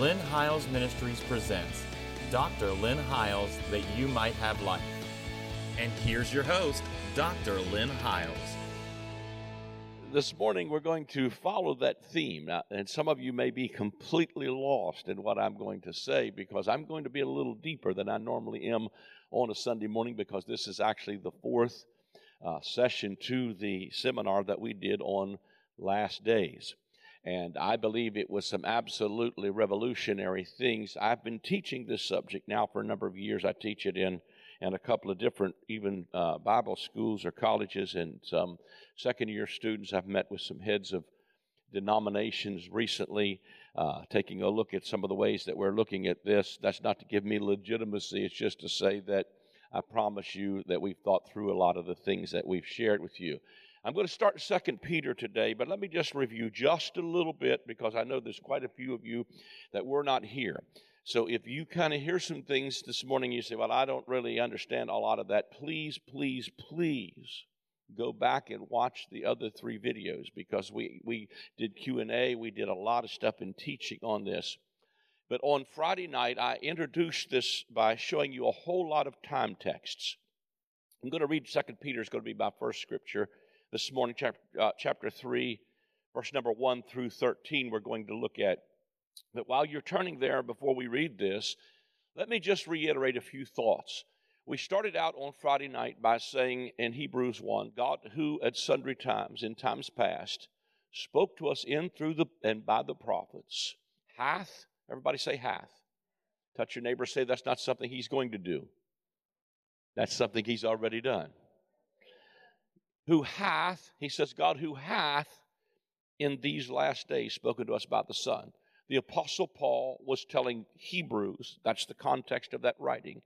Lynn Hiles Ministries presents Dr. Lynn Hiles That You Might Have Life. And here's your host, Dr. Lynn Hiles. This morning, we're going to follow that theme. Now, and some of you may be completely lost in what I'm going to say because I'm going to be a little deeper than I normally am on a Sunday morning because this is actually the fourth uh, session to the seminar that we did on last days. And I believe it was some absolutely revolutionary things. I've been teaching this subject now for a number of years. I teach it in, in a couple of different, even uh, Bible schools or colleges, and some second year students. I've met with some heads of denominations recently, uh, taking a look at some of the ways that we're looking at this. That's not to give me legitimacy, it's just to say that I promise you that we've thought through a lot of the things that we've shared with you. I'm going to start Second Peter today, but let me just review just a little bit because I know there's quite a few of you that were not here. So if you kind of hear some things this morning, you say, "Well, I don't really understand a lot of that." Please, please, please go back and watch the other three videos because we we did Q and A. We did a lot of stuff in teaching on this. But on Friday night, I introduced this by showing you a whole lot of time texts. I'm going to read Second Peter. is going to be my first scripture this morning, chapter, uh, chapter 3, verse number 1 through 13, we're going to look at. But while you're turning there, before we read this, let me just reiterate a few thoughts. We started out on Friday night by saying in Hebrews 1 God, who at sundry times, in times past, spoke to us in, through, the, and by the prophets, hath, everybody say hath. Touch your neighbor, say that's not something he's going to do. That's something he's already done who hath, he says, God who hath in these last days spoken to us about the Son. The Apostle Paul was telling Hebrews, that's the context of that writing,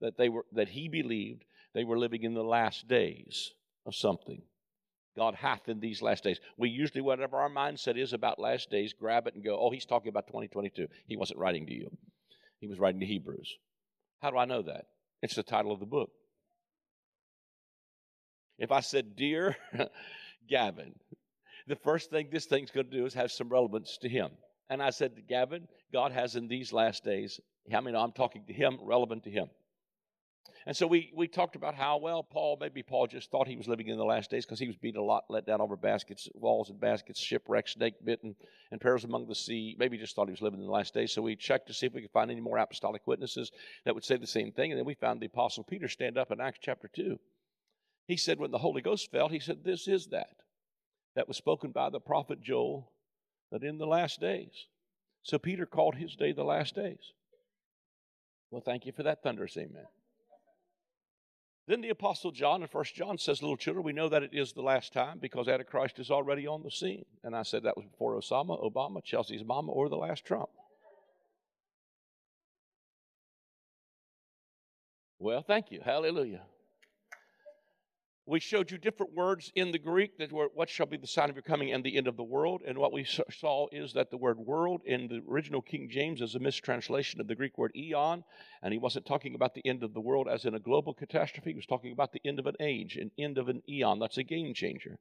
that they were that he believed they were living in the last days of something. God hath in these last days. We usually, whatever our mindset is about last days, grab it and go, oh, he's talking about 2022. He wasn't writing to you, he was writing to Hebrews. How do I know that? It's the title of the book. If I said, Dear Gavin, the first thing this thing's going to do is have some relevance to him. And I said, Gavin, God has in these last days, many know I'm talking to him, relevant to him. And so we, we talked about how, well, Paul, maybe Paul just thought he was living in the last days because he was beat a lot, let down over baskets, walls and baskets, shipwrecked, snake bitten, and perils among the sea. Maybe he just thought he was living in the last days. So we checked to see if we could find any more apostolic witnesses that would say the same thing. And then we found the Apostle Peter stand up in Acts chapter 2 he said, when the Holy Ghost fell, he said, This is that. That was spoken by the prophet Joel, that in the last days. So Peter called his day the last days. Well, thank you for that thunderous amen. Then the Apostle John in First John says, Little children, we know that it is the last time because Antichrist is already on the scene. And I said that was before Osama, Obama, Chelsea's mama, or the last Trump. Well, thank you. Hallelujah. We showed you different words in the Greek that were what shall be the sign of your coming and the end of the world. And what we saw is that the word world in the original King James is a mistranslation of the Greek word eon. And he wasn't talking about the end of the world as in a global catastrophe. He was talking about the end of an age, an end of an eon. That's a game changer.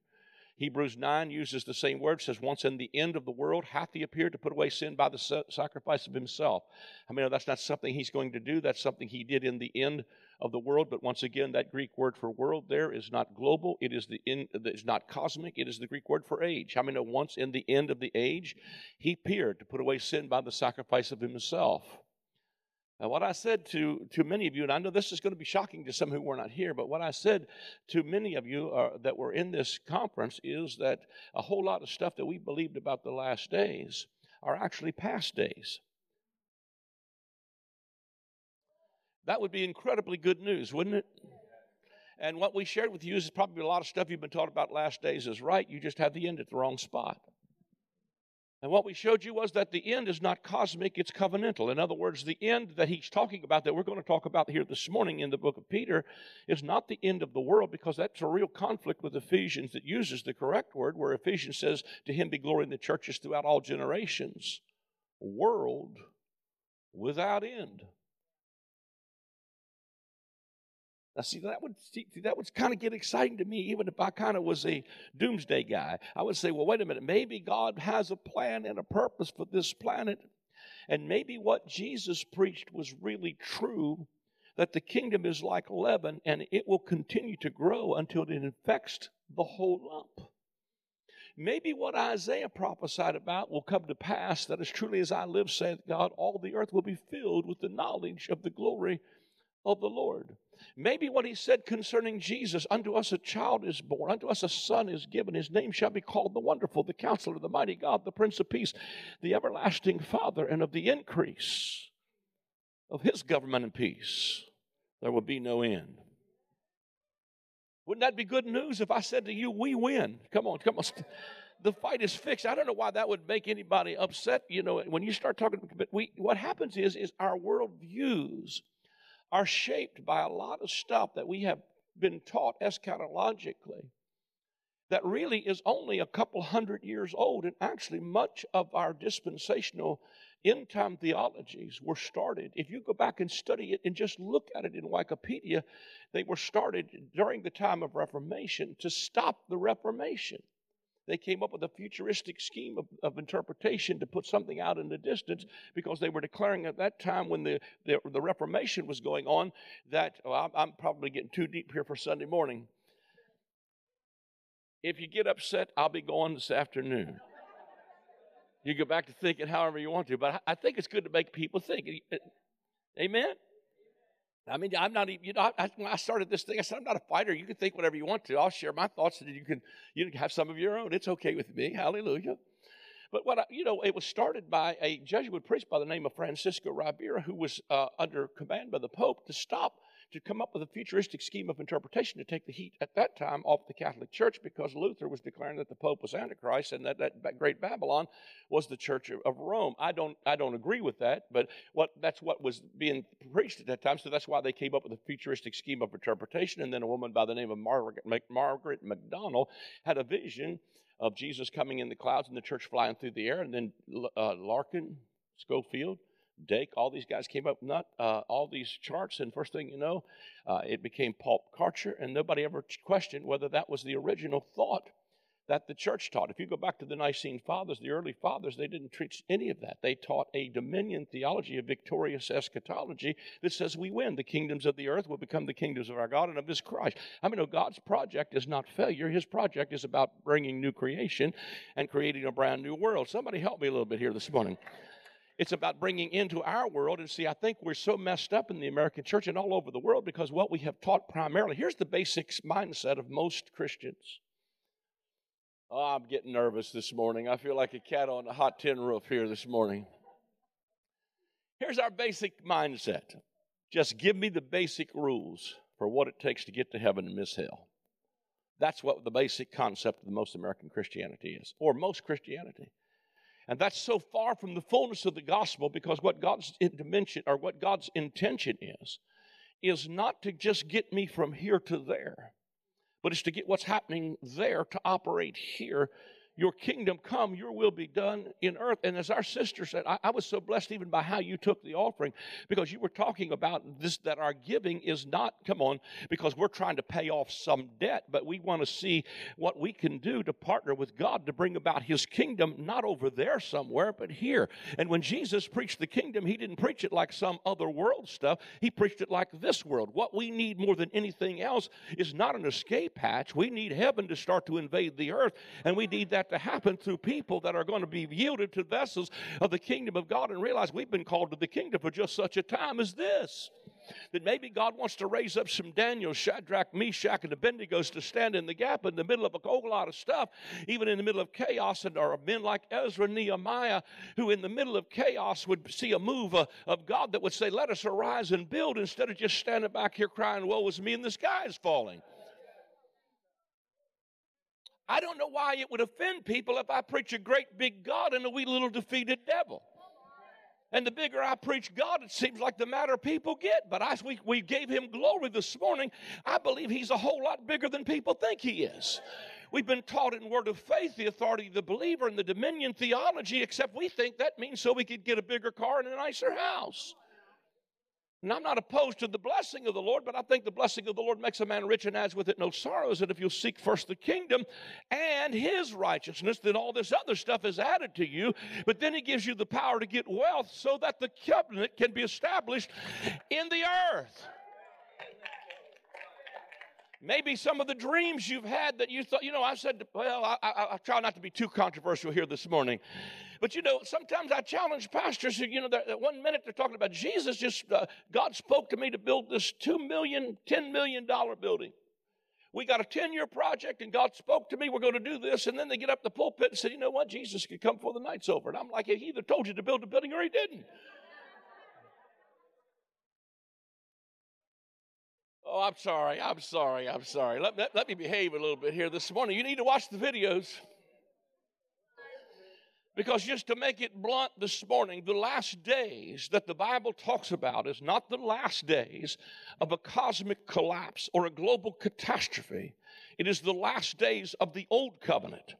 Hebrews 9 uses the same word, says, Once in the end of the world hath he appeared to put away sin by the sacrifice of himself. I mean, that's not something he's going to do. That's something he did in the end of the world. But once again, that Greek word for world there is not global. It is the in, it's not cosmic. It is the Greek word for age. Many know once in the end of the age, he appeared to put away sin by the sacrifice of himself. Now, what I said to, to many of you, and I know this is going to be shocking to some who were not here, but what I said to many of you uh, that were in this conference is that a whole lot of stuff that we believed about the last days are actually past days. That would be incredibly good news, wouldn't it? And what we shared with you is probably a lot of stuff you've been taught about last days is right. You just have the end at the wrong spot. And what we showed you was that the end is not cosmic, it's covenantal. In other words, the end that he's talking about, that we're going to talk about here this morning in the book of Peter, is not the end of the world because that's a real conflict with Ephesians that uses the correct word, where Ephesians says, To him be glory in the churches throughout all generations. World without end. Now, see, that would see, that would kind of get exciting to me, even if I kind of was a doomsday guy. I would say, well, wait a minute, maybe God has a plan and a purpose for this planet. And maybe what Jesus preached was really true that the kingdom is like leaven and it will continue to grow until it infects the whole lump. Maybe what Isaiah prophesied about will come to pass that as truly as I live, saith God, all the earth will be filled with the knowledge of the glory of the Lord. Maybe what he said concerning Jesus, unto us a child is born, unto us a son is given, his name shall be called the Wonderful, the Counselor, the Mighty God, the Prince of Peace, the Everlasting Father, and of the increase of his government and peace there will be no end. Wouldn't that be good news if I said to you, we win? Come on, come on. The fight is fixed. I don't know why that would make anybody upset. You know, when you start talking, but we, what happens is, is our world views are shaped by a lot of stuff that we have been taught eschatologically that really is only a couple hundred years old. And actually, much of our dispensational end time theologies were started. If you go back and study it and just look at it in Wikipedia, they were started during the time of Reformation to stop the Reformation. They came up with a futuristic scheme of, of, interpretation to put something out in the distance because they were declaring at that time when the, the, the Reformation was going on that, well, I'm, I'm probably getting too deep here for Sunday morning. If you get upset, I'll be going this afternoon. You go back to thinking however you want to, but I think it's good to make people think. Amen? I mean, I'm not even, you know, I, when I started this thing, I said, I'm not a fighter. You can think whatever you want to. I'll share my thoughts and you can, you can have some of your own. It's okay with me. Hallelujah. But what I, you know, it was started by a Jesuit priest by the name of Francisco Ribera, who was uh, under command by the Pope to stop to come up with a futuristic scheme of interpretation to take the heat at that time off the Catholic Church because Luther was declaring that the Pope was Antichrist and that, that great Babylon was the Church of Rome. I don't, I don't agree with that, but what, that's what was being preached at that time, so that's why they came up with a futuristic scheme of interpretation. And then a woman by the name of Margaret, Margaret MacDonald had a vision of Jesus coming in the clouds and the church flying through the air, and then uh, Larkin, Scofield, Dake, all these guys came up not uh, all these charts, and first thing you know, uh, it became pulp culture, and nobody ever questioned whether that was the original thought that the church taught. If you go back to the Nicene Fathers, the early fathers, they didn't teach any of that. They taught a dominion theology, a victorious eschatology that says we win. The kingdoms of the earth will become the kingdoms of our God and of His Christ. I mean, no, God's project is not failure. His project is about bringing new creation and creating a brand new world. Somebody help me a little bit here this morning. It's about bringing into our world. And see, I think we're so messed up in the American church and all over the world because what we have taught primarily here's the basic mindset of most Christians. Oh, I'm getting nervous this morning. I feel like a cat on a hot tin roof here this morning. Here's our basic mindset just give me the basic rules for what it takes to get to heaven and miss hell. That's what the basic concept of the most American Christianity is, or most Christianity. And that's so far from the fullness of the gospel because what God's dimension or what God's intention is, is not to just get me from here to there, but it's to get what's happening there to operate here your kingdom come, your will be done in earth. And as our sister said, I, I, was so blessed even by how you took the offering because you were talking about this that our giving is not, come on, because we're trying to pay off some debt, but we want to see what we can do to partner with God to bring about his kingdom, not over there somewhere, but here. And when Jesus preached the kingdom, he didn't preach it like some other world stuff, he preached it like this world. What we need more than anything else is not an escape hatch. We need heaven to start to invade the earth, and we need that to happen through people that are going to be yielded to vessels of the kingdom of God and realize we've been called to the kingdom for just such a time as this. That maybe God wants to raise up some Daniel, Shadrach, Meshach, and Abednego to stand in the gap in the middle of a whole lot of stuff, even in the middle of chaos, and are men like Ezra Nehemiah, who in the middle of chaos would see a move uh, of God that would say, Let us arise and build instead of just standing back here crying, Woe is me, and the sky is falling. I don't know why it would offend people if I preach a great big God and a wee little defeated devil. And the bigger I preach God, it seems like the madder people get. But as we, we gave him glory this morning, I believe he's a whole lot bigger than people think he is. We've been taught in Word of Faith the authority of the believer and the dominion theology, except we think that means so we could get a bigger car and a nicer house. And I'm not opposed to the blessing of the Lord, but I think the blessing of the Lord makes a man rich and adds with it no sorrows. And if you'll seek first the kingdom and his righteousness, then all this other stuff is added to you. But then he gives you the power to get wealth so that the covenant can be established in the earth. Maybe some of the dreams you've had that you thought, you know, I said, well, I, I, I try not to be too controversial here this morning. But you know, sometimes I challenge pastors who, you know, one minute they're talking about Jesus, just uh, God spoke to me to build this two million, ten million dollar building. We got a 10 year project and God spoke to me, we're going to do this. And then they get up the pulpit and say, you know what, Jesus could come before the night's over. And I'm like, he either told you to build a building or he didn't. Oh, I'm sorry. I'm sorry. I'm sorry. Let, let, let, me behave a little bit here this morning. You need to watch the videos. Because just to make it blunt this morning, the last days that the Bible talks about is not the last days of a cosmic collapse or a global catastrophe. It is the last days of the old covenant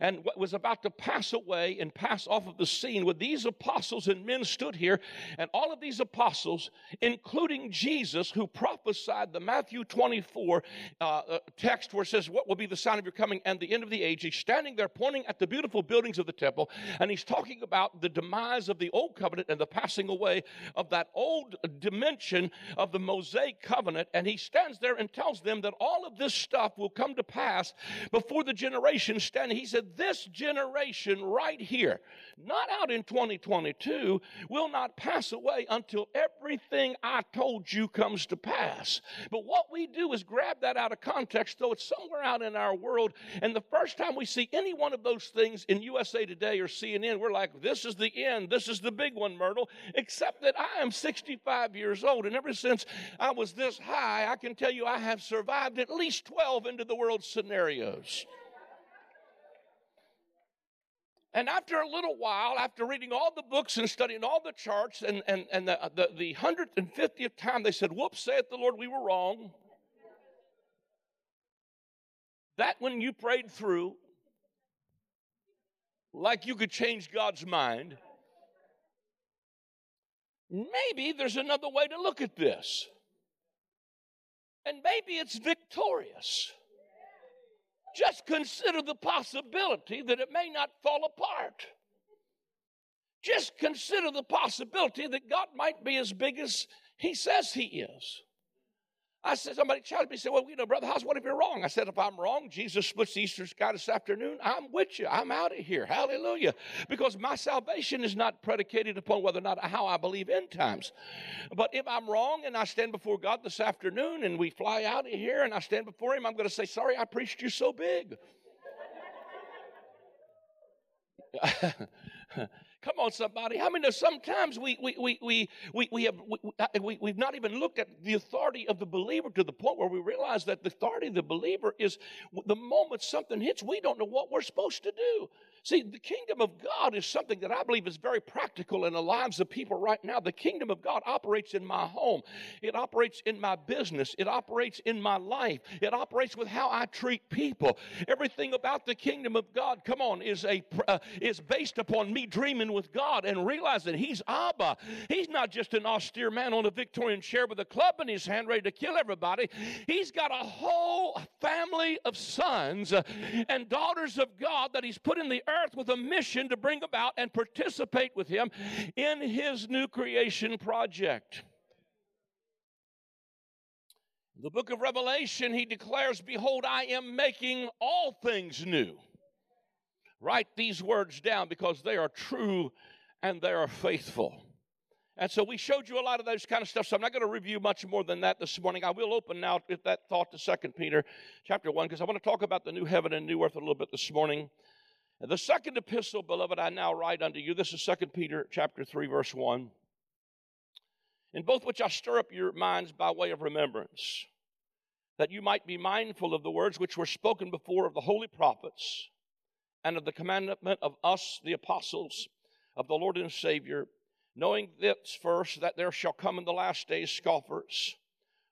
and what was about to pass away and pass off of the scene, where these apostles and men stood here, and all of these apostles, including Jesus, who prophesied the Matthew 24 uh, uh, text where it says, What will be the sign of your coming and the end of the age? He's standing there pointing at the beautiful buildings of the temple, and he's talking about the demise of the old covenant and the passing away of that old dimension of the Mosaic covenant. And he stands there and tells them that all of this stuff will come to pass before the generation standing he said, This generation right here, not out in 2022, will not pass away until everything I told you comes to pass. But what we do is grab that out of context, though it's somewhere out in our world. And the first time we see any one of those things in USA Today or CNN, we're like, This is the end. This is the big one, Myrtle. Except that I am 65 years old. And ever since I was this high, I can tell you I have survived at least 12 into the world scenarios. And after a little while, after reading all the books and studying all the charts, and, and, and the, the, the 150th time they said, Whoops, saith the Lord, we were wrong. That when you prayed through, like you could change God's mind, maybe there's another way to look at this. And maybe it's victorious just consider the possibility that it may not fall apart. Just consider the possibility that God might be as big as He says He is. I said, somebody challenged me, said, Well, you know, Brother Hiles, what if you're wrong? I said, If I'm wrong, Jesus splits the Eastern sky this afternoon. I'm with you. I'm out of here. Hallelujah. Because my salvation is not predicated upon whether or not how I believe end times. But if I'm wrong and I stand before God this afternoon and we fly out of here and I stand before Him, I'm going to say, Sorry, I preached you so big. Come on, somebody. How I many sometimes we, we, we, we, we, we have, we, we, we've not even looked at the authority of the believer to the point where we realize that the authority of the believer is the moment something hits, we don't know what we're supposed to do. See, the kingdom of God is something that I believe is very practical in the lives of people right now. The kingdom of God operates in my home, it operates in my business, it operates in my life, it operates with how I treat people. Everything about the kingdom of God, come on, is a uh, is based upon me dreaming with God and realizing He's Abba. He's not just an austere man on a Victorian chair with a club in his hand ready to kill everybody. He's got a whole family of sons and daughters of God that He's put in the earth earth with a mission to bring about and participate with him in his new creation project. The book of Revelation, he declares, Behold, I am making all things new. Write these words down because they are true and they are faithful. And so we showed you a lot of those kind of stuff. So I'm not going to review much more than that this morning. I will open now with that thought to Second Peter chapter 1 because I want to talk about the new heaven and new earth a little bit this morning. The second epistle, beloved, I now write unto you. This is Second Peter chapter 3, verse 1. In both which I stir up your minds by way of remembrance, that you might be mindful of the words which were spoken before of the holy prophets, and of the commandment of us, the apostles of the Lord and Savior, knowing this first, that there shall come in the last days scoffers,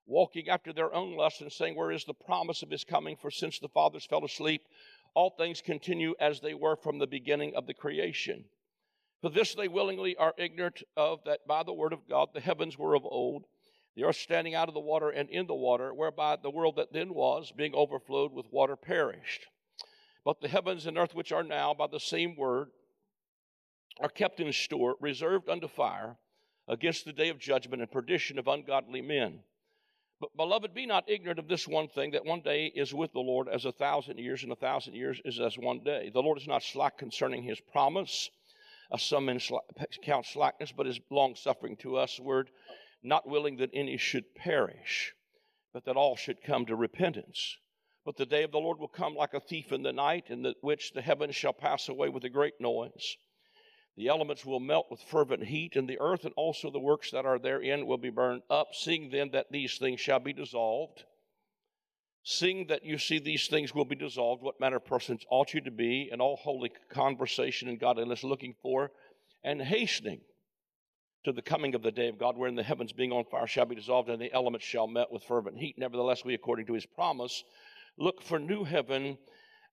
walking after their own lusts, and saying, Where is the promise of his coming? For since the fathers fell asleep, all things continue as they were from the beginning of the creation. For this they willingly are ignorant of that by the word of God the heavens were of old, the earth standing out of the water and in the water, whereby the world that then was, being overflowed with water, perished. But the heavens and earth which are now, by the same word, are kept in store, reserved unto fire, against the day of judgment and perdition of ungodly men. But, beloved, be not ignorant of this one thing that one day is with the Lord as a thousand years, and a thousand years is as one day. The Lord is not slack concerning his promise, as some men count slackness, but is long suffering to us, word, not willing that any should perish, but that all should come to repentance. But the day of the Lord will come like a thief in the night, in the, which the heavens shall pass away with a great noise the elements will melt with fervent heat, and the earth and also the works that are therein will be burned up. Seeing then that these things shall be dissolved, seeing that you see these things will be dissolved, what manner of persons ought you to be in all holy conversation and godliness, looking for and hastening to the coming of the day of God, wherein the heavens being on fire shall be dissolved, and the elements shall melt with fervent heat. Nevertheless, we, according to his promise, look for new heaven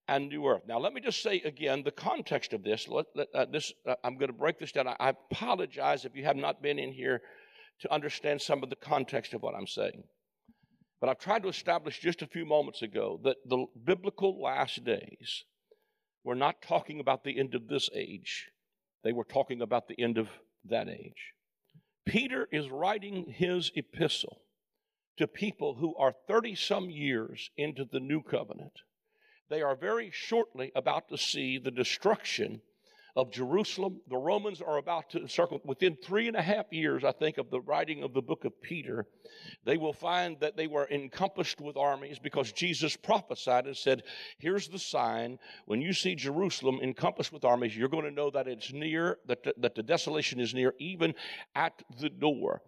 and new earth. Now, let me just say again the context of this. Let, let, uh, this uh, I'm going to break this down. I, I apologize if you have not been in here to understand some of the context of what I'm saying. But I've tried to establish just a few moments ago that the biblical last days were not talking about the end of this age, they were talking about the end of that age. Peter is writing his epistle to people who are 30 some years into the new covenant they are very shortly about to see the destruction of Jerusalem. The Romans are about to encircle, within three and a half years, I think, of the writing of the book of Peter, they will find that they were encompassed with armies because Jesus prophesied and said, Here's the sign. When you see Jerusalem encompassed with armies, you're going to know that it's near, that the, that the desolation is near, even at the door.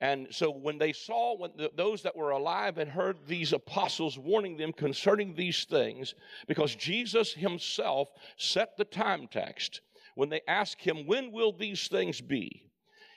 And so when they saw, when the, those that were alive and heard these apostles warning them concerning these things, because Jesus himself set the time text when they asked him, When will these things be?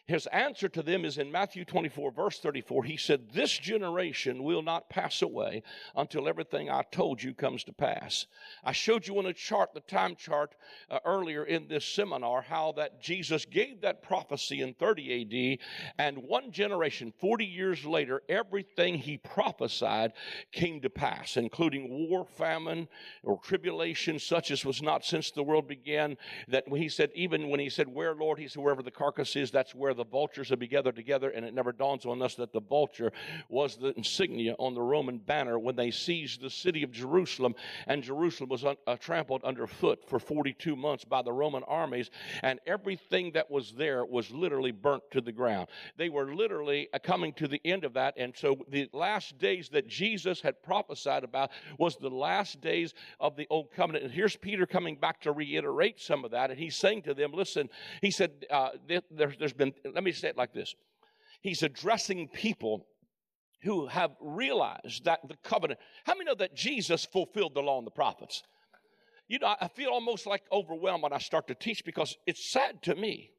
His answer to them is in Matthew 24, verse 34. He said, This generation will not pass away until everything I told you comes to pass. I showed you on a chart, the time chart, uh, earlier in this seminar, how that Jesus gave that prophecy in 30 AD, and one generation, 40 years later, everything he prophesied came to pass, including war, famine, or tribulation, such as was not since the world began. That when he said, even when he said, Where, Lord? He said, Wherever the carcass is, that's where the vultures have be gathered together, and it never dawns on us that the vulture was the insignia on the Roman banner when they seized the city of Jerusalem, and Jerusalem was un- uh, trampled underfoot for 42 months by the Roman armies, and everything that was there was literally burnt to the ground. They were literally uh, coming to the end of that, and so the last days that Jesus had prophesied about was the last days of the old covenant. And here's Peter coming back to reiterate some of that, and he's saying to them, "Listen," he said, uh, there, "There's been let me say it like this He's addressing people who have realized that the covenant. How many know that Jesus fulfilled the law and the prophets? You know, I feel almost like overwhelmed when I start to teach because it's sad to me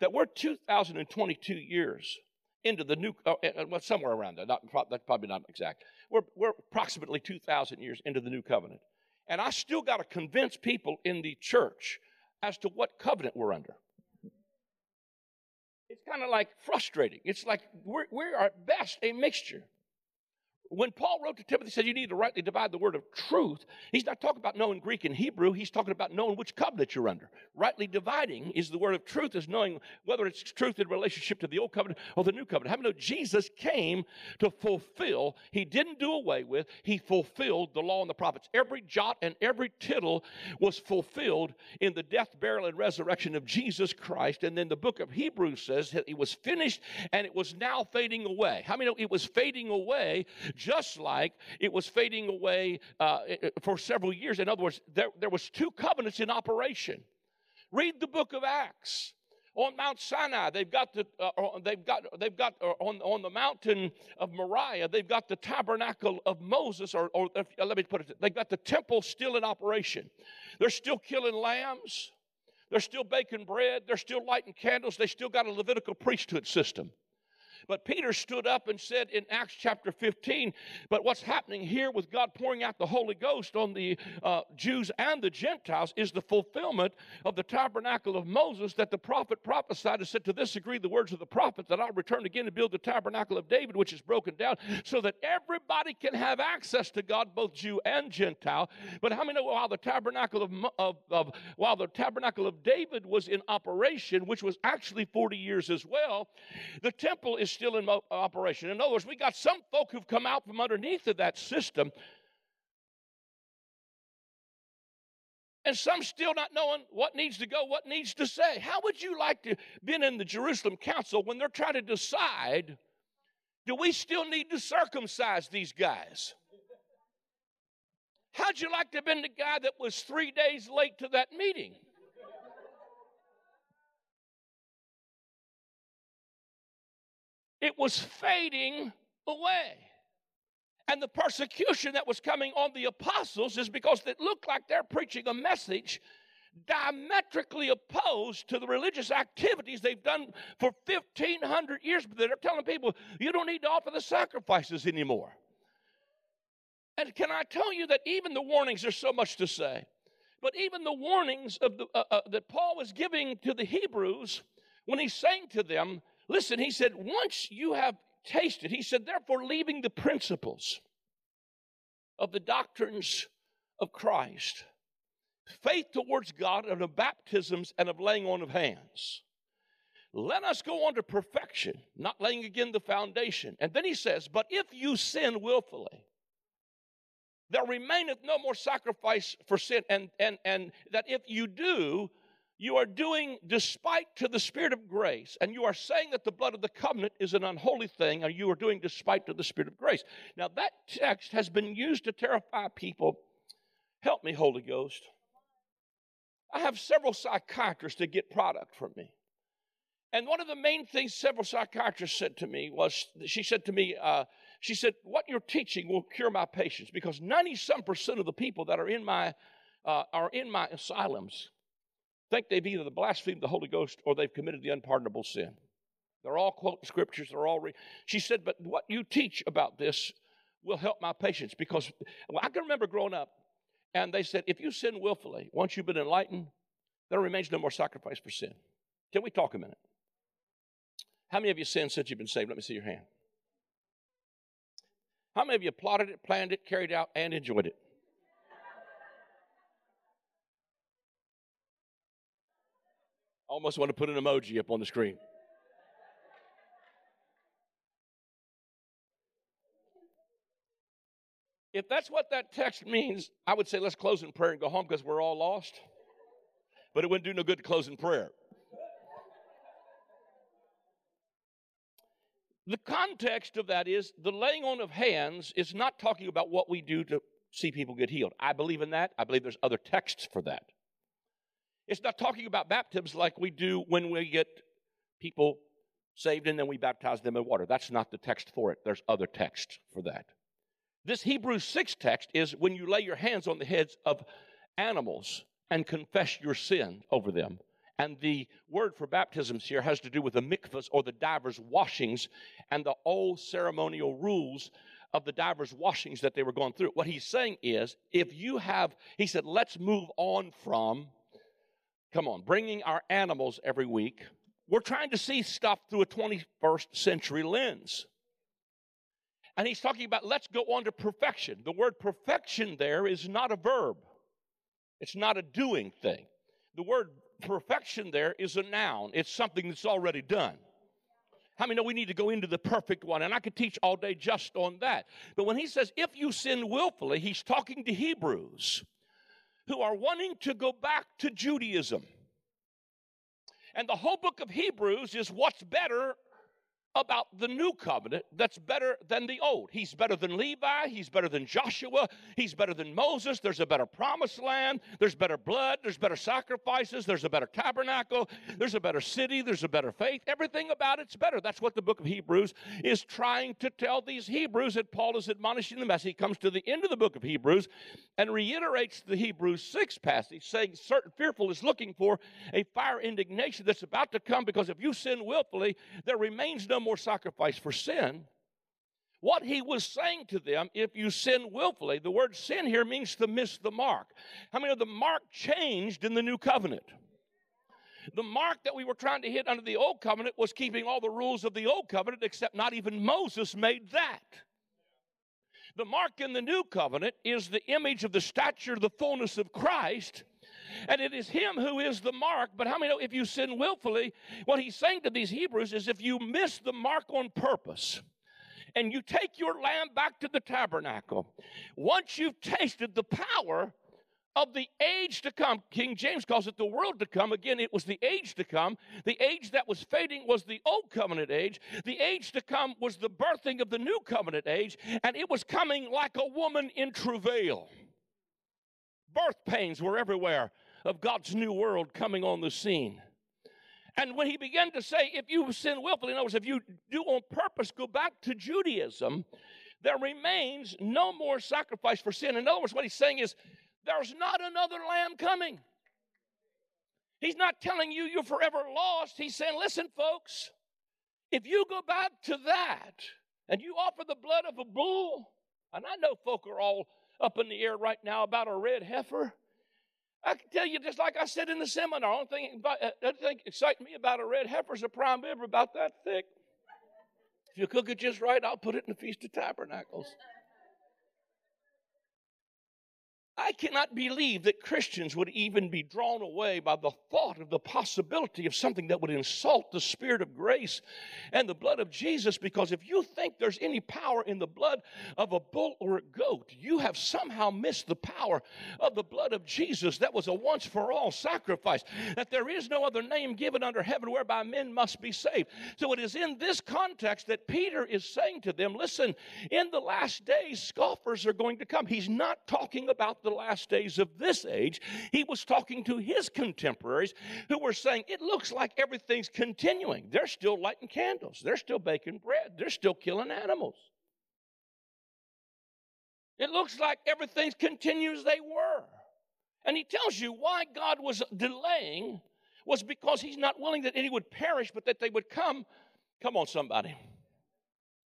that we're 2022 years into the new, uh, uh, well, somewhere around there. Not, that's probably not exact. We're, we're approximately 2,000 years into the new covenant. And I still got to convince people in the church as to what covenant we're under it's kind of like frustrating. It's like we're, we're at best a mixture when Paul wrote to Timothy, he said you need to rightly divide the word of truth. He's not talking about knowing Greek and Hebrew. He's talking about knowing which covenant you're under. Rightly dividing is the word of truth, is knowing whether it's truth in relationship to the old covenant or the new covenant. How many know Jesus came to fulfill? He didn't do away with. He fulfilled the law and the prophets. Every jot and every tittle was fulfilled in the death, burial, and resurrection of Jesus Christ. And then the book of Hebrews says that it was finished and it was now fading away. How many know it was fading away? Just like it was fading away uh, for several years. In other words, there, there was two covenants in operation. Read the book of Acts on Mount Sinai. They've got the uh, they've got they've got uh, on on the mountain of Moriah. They've got the tabernacle of Moses, or, or uh, let me put it. They've got the temple still in operation. They're still killing lambs. They're still baking bread. They're still lighting candles. They still got a Levitical priesthood system. But Peter stood up and said in Acts chapter 15, but what's happening here with God pouring out the Holy Ghost on the uh, Jews and the Gentiles is the fulfillment of the tabernacle of Moses that the prophet prophesied and said, To this agree the words of the prophet, that I'll return again to build the tabernacle of David, which is broken down, so that everybody can have access to God, both Jew and Gentile. But how many know while the tabernacle of, of, of while the tabernacle of David was in operation, which was actually 40 years as well, the temple is still in mo- uh, operation. In other words, we got some folk who've come out from underneath of that system and some still not knowing what needs to go, what needs to say. How would you like to been in the Jerusalem council when they're trying to decide, do we still need to circumcise these guys? How'd you like to have been the guy that was three days late to that meeting? It was fading away. And the persecution that was coming on the apostles is because it looked like they're preaching a message diametrically opposed to the religious activities they've done for 1500 years. But they're telling people, you don't need to offer the sacrifices anymore. And can I tell you that even the warnings, there's so much to say, but even the warnings of the, uh, uh, that Paul was giving to the Hebrews when he's saying to them, listen, he said, once you have tasted, he said, therefore, leaving the principles of the doctrines of Christ, faith towards God and of baptisms and of laying on of hands. Let us go on to perfection, not laying again the foundation. And then he says, But if you sin willfully, there remaineth no more sacrifice for sin, and, and, and that if you do, you are doing despite to the Spirit of grace, and you are saying that the blood of the covenant is an unholy thing, and you are doing despite to the Spirit of grace. Now, that text has been used to terrify people. Help me, Holy Ghost. I have several psychiatrists that get product from me. And one of the main things several psychiatrists said to me was, she said to me, uh, she said, What you're teaching will cure my patients because 90 some percent of the people that are in my, uh, are in my asylums think they've either blasphemed the Holy Ghost or they've committed the unpardonable sin. They're all quoting scriptures, they're all. Re- she said, But what you teach about this will help my patients because well, I can remember growing up and they said, If you sin willfully, once you've been enlightened, there remains no more sacrifice for sin. Can we talk a minute? How many of you sinned since you've been saved? Let me see your hand. How many of you plotted it, planned it, carried out, and enjoyed it? I almost want to put an emoji up on the screen. If that's what that text means, I would say let's close in prayer and go home because we're all lost. But it wouldn't do no good to close in prayer. The context of that is the laying on of hands is not talking about what we do to see people get healed. I believe in that. I believe there's other texts for that. It's not talking about baptisms like we do when we get people saved and then we baptize them in water. That's not the text for it. There's other texts for that. This Hebrews 6 text is when you lay your hands on the heads of animals and confess your sin over them and the word for baptisms here has to do with the mikvahs or the divers washings and the old ceremonial rules of the divers washings that they were going through. What he's saying is, if you have, he said, let's move on from, come on, bringing our animals every week. We're trying to see stuff through a 21st century lens. And he's talking about let's go on to perfection. The word perfection there is not a verb, it's not a doing thing. The word perfection there is a noun, it's something that's already done. How many know we need to go into the perfect one? And I could teach all day just on that. But when he says, if you sin willfully, he's talking to Hebrews who are wanting to go back to Judaism. And the whole book of Hebrews is what's better about the new covenant that's better than the old. He's better than Levi. He's better than Joshua. He's better than Moses. There's a better promised land. There's better blood. There's better sacrifices. There's a better tabernacle. There's a better city. There's a better faith. Everything about it's better. That's what the book of Hebrews is trying to tell these Hebrews that Paul is admonishing them as he comes to the end of the book of Hebrews and reiterates the Hebrews 6 passage, saying, Certain fearful is looking for a fire indignation that's about to come because if you sin willfully, there remains no more sacrifice for sin, what he was saying to them, if you sin willfully, the word sin here means to miss the mark. How many of the mark changed in the new covenant? The mark that we were trying to hit under the old covenant was keeping all the rules of the old covenant, except not even Moses made that. The mark in the new covenant is the image of the stature, of the fullness of Christ. And it is him who is the mark. But how many know if you sin willfully, what he's saying to these Hebrews is if you miss the mark on purpose, and you take your lamb back to the tabernacle, once you've tasted the power of the age to come. King James calls it the world to come. Again, it was the age to come. The age that was fading was the old covenant age. The age to come was the birthing of the new covenant age, and it was coming like a woman in travail. Birth pains were everywhere of God's new world coming on the scene. And when he began to say, if you sin willfully, in other words, if you do on purpose, go back to Judaism, there remains no more sacrifice for sin. In other words, what he's saying is, there's not another lamb coming. He's not telling you you're forever lost. He's saying, listen, folks, if you go back to that and you offer the blood of a bull, and I know folk are all up in the air right now about a red heifer. I can tell you, just like I said in the seminar, only thing, about, uh, thing exciting me about a red heifer is a prime rib about that thick. If you cook it just right, I'll put it in the Feast of Tabernacles. I cannot believe that Christians would even be drawn away by the thought of the possibility of something that would insult the Spirit of grace and the blood of Jesus. Because if you think there's any power in the blood of a bull or a goat, you have somehow missed the power of the blood of Jesus that was a once for all sacrifice. That there is no other name given under heaven whereby men must be saved. So it is in this context that Peter is saying to them listen, in the last days, scoffers are going to come. He's not talking about the last days of this age, he was talking to his contemporaries who were saying, It looks like everything's continuing. They're still lighting candles, they're still baking bread, they're still killing animals. It looks like everything's continues they were. And he tells you why God was delaying was because he's not willing that any would perish, but that they would come, come on, somebody,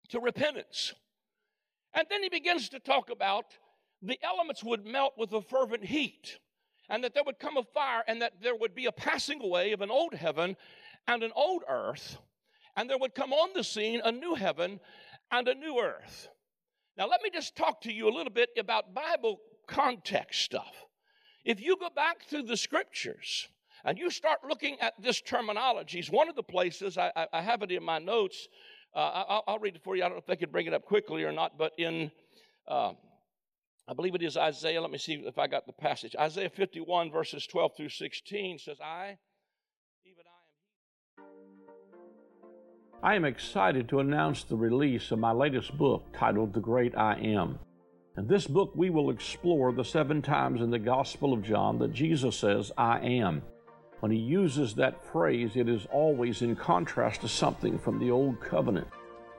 to repentance. And then he begins to talk about the elements would melt with a fervent heat, and that there would come a fire, and that there would be a passing away of an old heaven and an old earth, and there would come on the scene a new heaven and a new earth. Now, let me just talk to you a little bit about Bible context stuff. If you go back through the scriptures and you start looking at this terminology, it's one of the places, I, I, I have it in my notes. Uh, I'll, I'll, read it for you. I don't know if I can bring it up quickly or not, but in uh, I believe it is Isaiah. Let me see if I got the passage. Isaiah 51, verses 12 through 16 says, I, even I am I am excited to announce the release of my latest book titled The Great I Am. In this book, we will explore the seven times in the Gospel of John that Jesus says, I am. When he uses that phrase, it is always in contrast to something from the Old Covenant.